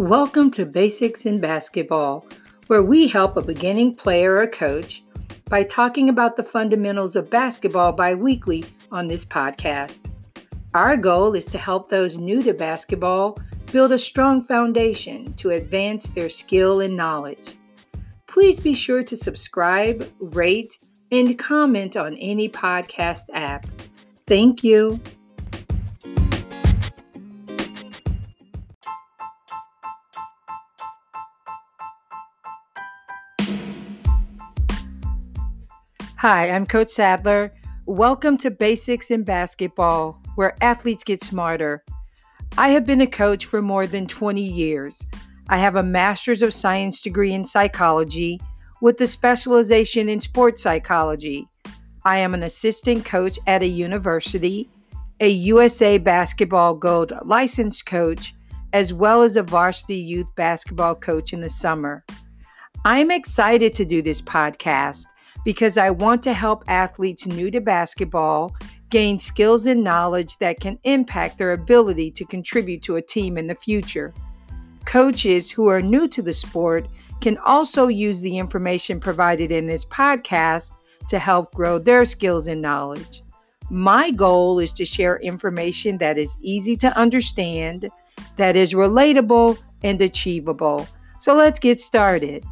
Welcome to Basics in Basketball, where we help a beginning player or coach by talking about the fundamentals of basketball bi weekly on this podcast. Our goal is to help those new to basketball build a strong foundation to advance their skill and knowledge. Please be sure to subscribe, rate, and comment on any podcast app. Thank you. Hi, I'm Coach Sadler. Welcome to Basics in Basketball, where athletes get smarter. I have been a coach for more than 20 years. I have a Master's of Science degree in psychology with a specialization in sports psychology. I am an assistant coach at a university, a USA Basketball Gold licensed coach, as well as a varsity youth basketball coach in the summer. I'm excited to do this podcast because I want to help athletes new to basketball gain skills and knowledge that can impact their ability to contribute to a team in the future. Coaches who are new to the sport can also use the information provided in this podcast to help grow their skills and knowledge. My goal is to share information that is easy to understand, that is relatable, and achievable. So let's get started.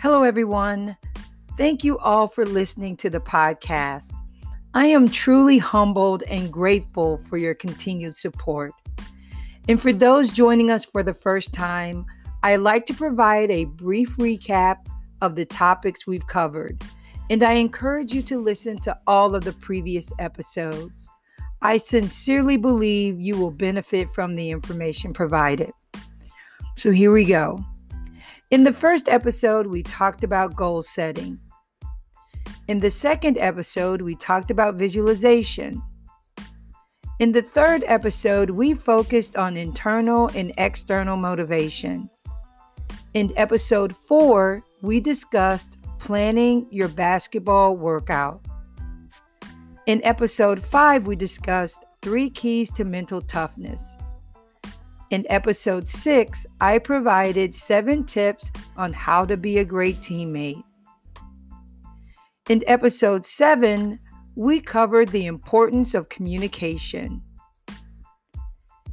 Hello, everyone. Thank you all for listening to the podcast. I am truly humbled and grateful for your continued support. And for those joining us for the first time, I'd like to provide a brief recap of the topics we've covered, and I encourage you to listen to all of the previous episodes. I sincerely believe you will benefit from the information provided. So here we go. In the first episode, we talked about goal setting. In the second episode, we talked about visualization. In the third episode, we focused on internal and external motivation. In episode four, we discussed planning your basketball workout. In episode five, we discussed three keys to mental toughness. In episode six, I provided seven tips on how to be a great teammate. In episode seven, we covered the importance of communication.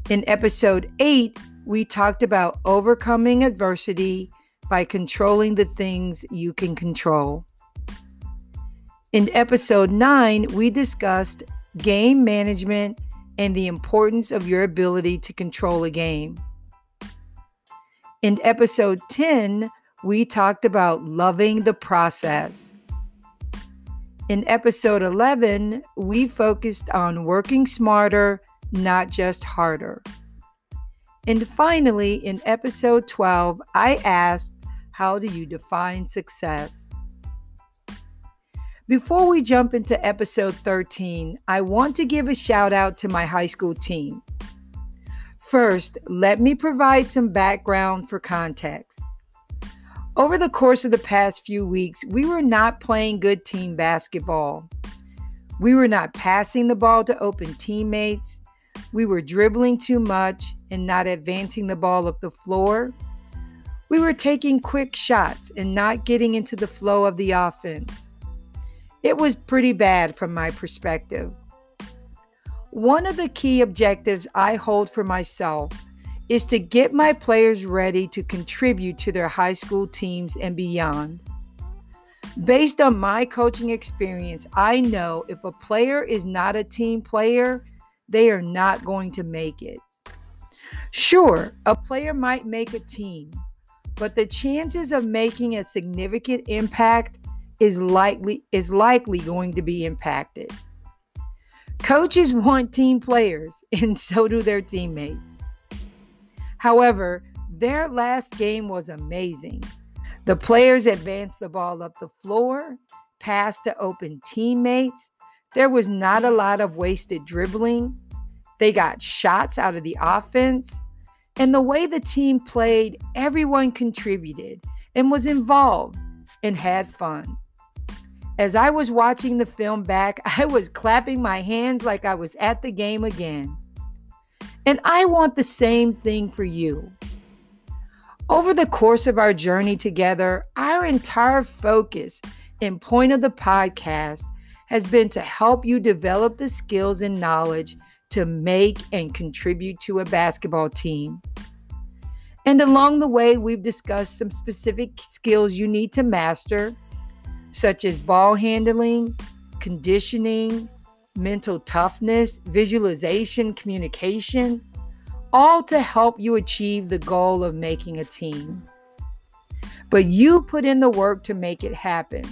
In episode eight, we talked about overcoming adversity by controlling the things you can control. In episode 9, we discussed game management and the importance of your ability to control a game. In episode 10, we talked about loving the process. In episode 11, we focused on working smarter, not just harder. And finally, in episode 12, I asked, How do you define success? Before we jump into episode 13, I want to give a shout out to my high school team. First, let me provide some background for context. Over the course of the past few weeks, we were not playing good team basketball. We were not passing the ball to open teammates. We were dribbling too much and not advancing the ball up the floor. We were taking quick shots and not getting into the flow of the offense. It was pretty bad from my perspective. One of the key objectives I hold for myself is to get my players ready to contribute to their high school teams and beyond. Based on my coaching experience, I know if a player is not a team player, they are not going to make it. Sure, a player might make a team, but the chances of making a significant impact is likely is likely going to be impacted. Coaches want team players and so do their teammates. However, their last game was amazing. The players advanced the ball up the floor, passed to open teammates, There was not a lot of wasted dribbling. They got shots out of the offense. And the way the team played, everyone contributed and was involved and had fun. As I was watching the film back, I was clapping my hands like I was at the game again. And I want the same thing for you. Over the course of our journey together, our entire focus and point of the podcast has been to help you develop the skills and knowledge to make and contribute to a basketball team. And along the way, we've discussed some specific skills you need to master, such as ball handling, conditioning, mental toughness, visualization, communication, all to help you achieve the goal of making a team. But you put in the work to make it happen.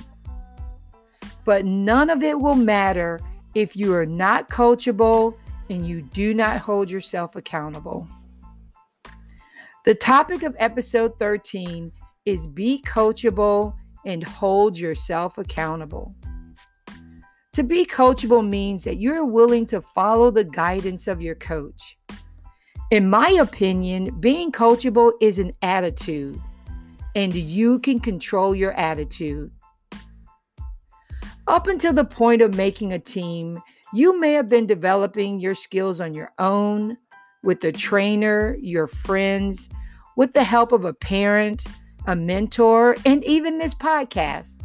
But none of it will matter if you are not coachable and you do not hold yourself accountable. The topic of episode 13 is be coachable and hold yourself accountable. To be coachable means that you're willing to follow the guidance of your coach. In my opinion, being coachable is an attitude, and you can control your attitude. Up until the point of making a team, you may have been developing your skills on your own with a trainer, your friends, with the help of a parent, a mentor, and even this podcast.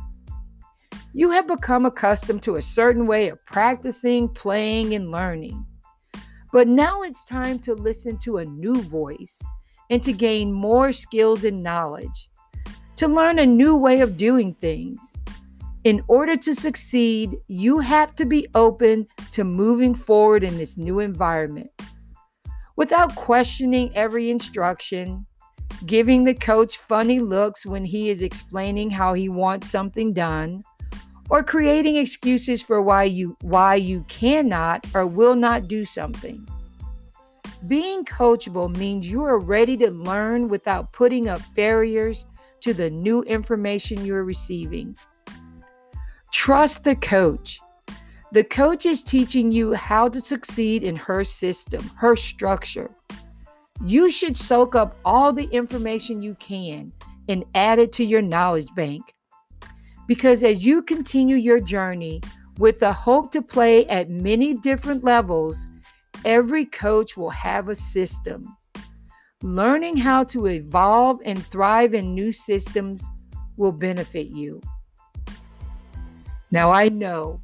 You have become accustomed to a certain way of practicing, playing, and learning. But now it's time to listen to a new voice and to gain more skills and knowledge, to learn a new way of doing things. In order to succeed, you have to be open to moving forward in this new environment. Without questioning every instruction, giving the coach funny looks when he is explaining how he wants something done, or creating excuses for why you why you cannot or will not do something. Being coachable means you are ready to learn without putting up barriers to the new information you're receiving. Trust the coach. The coach is teaching you how to succeed in her system, her structure. You should soak up all the information you can and add it to your knowledge bank. Because as you continue your journey with the hope to play at many different levels, every coach will have a system. Learning how to evolve and thrive in new systems will benefit you. Now, I know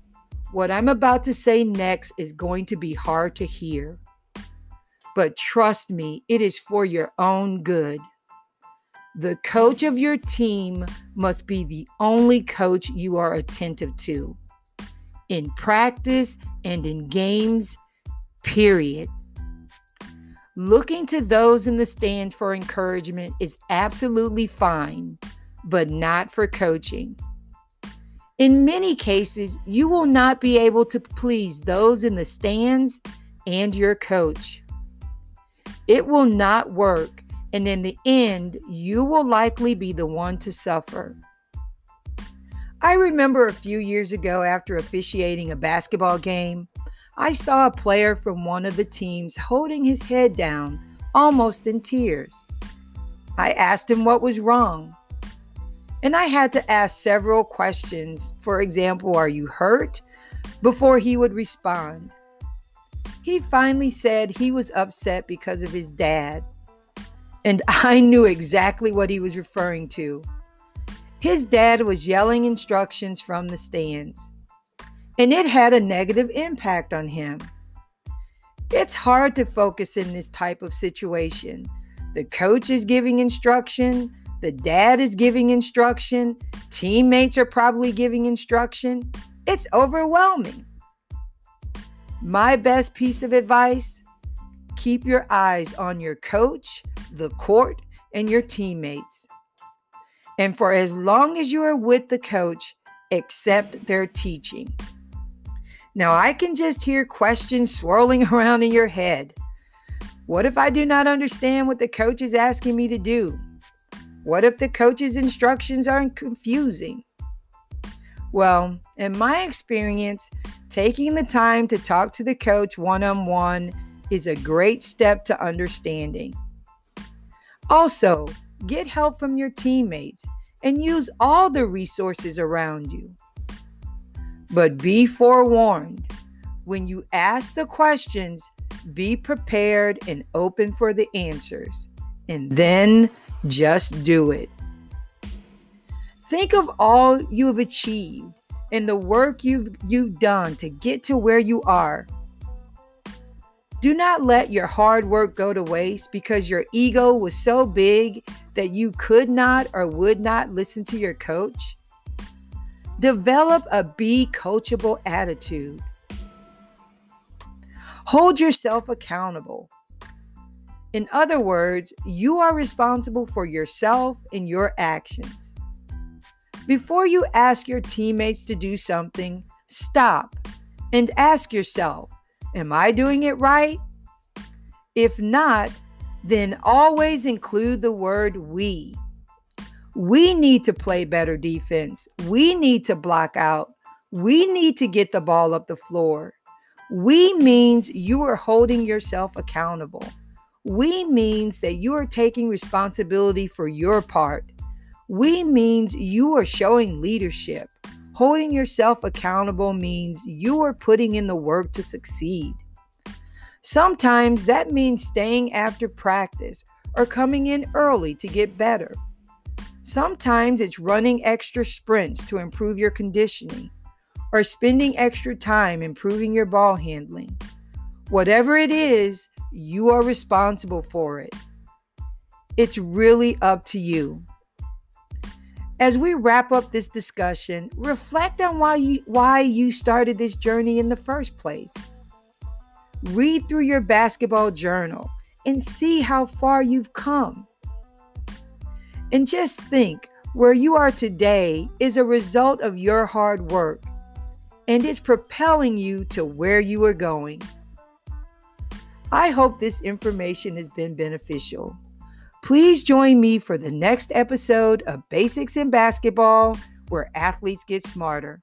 what I'm about to say next is going to be hard to hear. But trust me, it is for your own good. The coach of your team must be the only coach you are attentive to in practice and in games, period. Looking to those in the stands for encouragement is absolutely fine, but not for coaching. In many cases, you will not be able to please those in the stands and your coach. It will not work, and in the end, you will likely be the one to suffer. I remember a few years ago after officiating a basketball game, I saw a player from one of the teams holding his head down, almost in tears. I asked him what was wrong. And I had to ask several questions. For example, are you hurt? Before he would respond. He finally said he was upset because of his dad. And I knew exactly what he was referring to. His dad was yelling instructions from the stands, and it had a negative impact on him. It's hard to focus in this type of situation. The coach is giving instruction, the dad is giving instruction, teammates are probably giving instruction. It's overwhelming. My best piece of advice keep your eyes on your coach, the court, and your teammates. And for as long as you are with the coach, accept their teaching. Now, I can just hear questions swirling around in your head. What if I do not understand what the coach is asking me to do? What if the coach's instructions are confusing? Well, in my experience, Taking the time to talk to the coach one on one is a great step to understanding. Also, get help from your teammates and use all the resources around you. But be forewarned when you ask the questions, be prepared and open for the answers, and then just do it. Think of all you have achieved and the work you've, you've done to get to where you are. Do not let your hard work go to waste because your ego was so big that you could not or would not listen to your coach. Develop a be coachable attitude. Hold yourself accountable. In other words, you are responsible for yourself and your actions. Before you ask your teammates to do something, stop and ask yourself, Am I doing it right? If not, then always include the word we. We need to play better defense. We need to block out. We need to get the ball up the floor. We means you are holding yourself accountable. We means that you are taking responsibility for your part. We means you are showing leadership. Holding yourself accountable means you are putting in the work to succeed. Sometimes that means staying after practice or coming in early to get better. Sometimes it's running extra sprints to improve your conditioning or spending extra time improving your ball handling. Whatever it is, you are responsible for it. It's really up to you. As we wrap up this discussion, reflect on why you, why you started this journey in the first place. Read through your basketball journal and see how far you've come. And just think where you are today is a result of your hard work and it's propelling you to where you are going. I hope this information has been beneficial. Please join me for the next episode of Basics in Basketball, where athletes get smarter.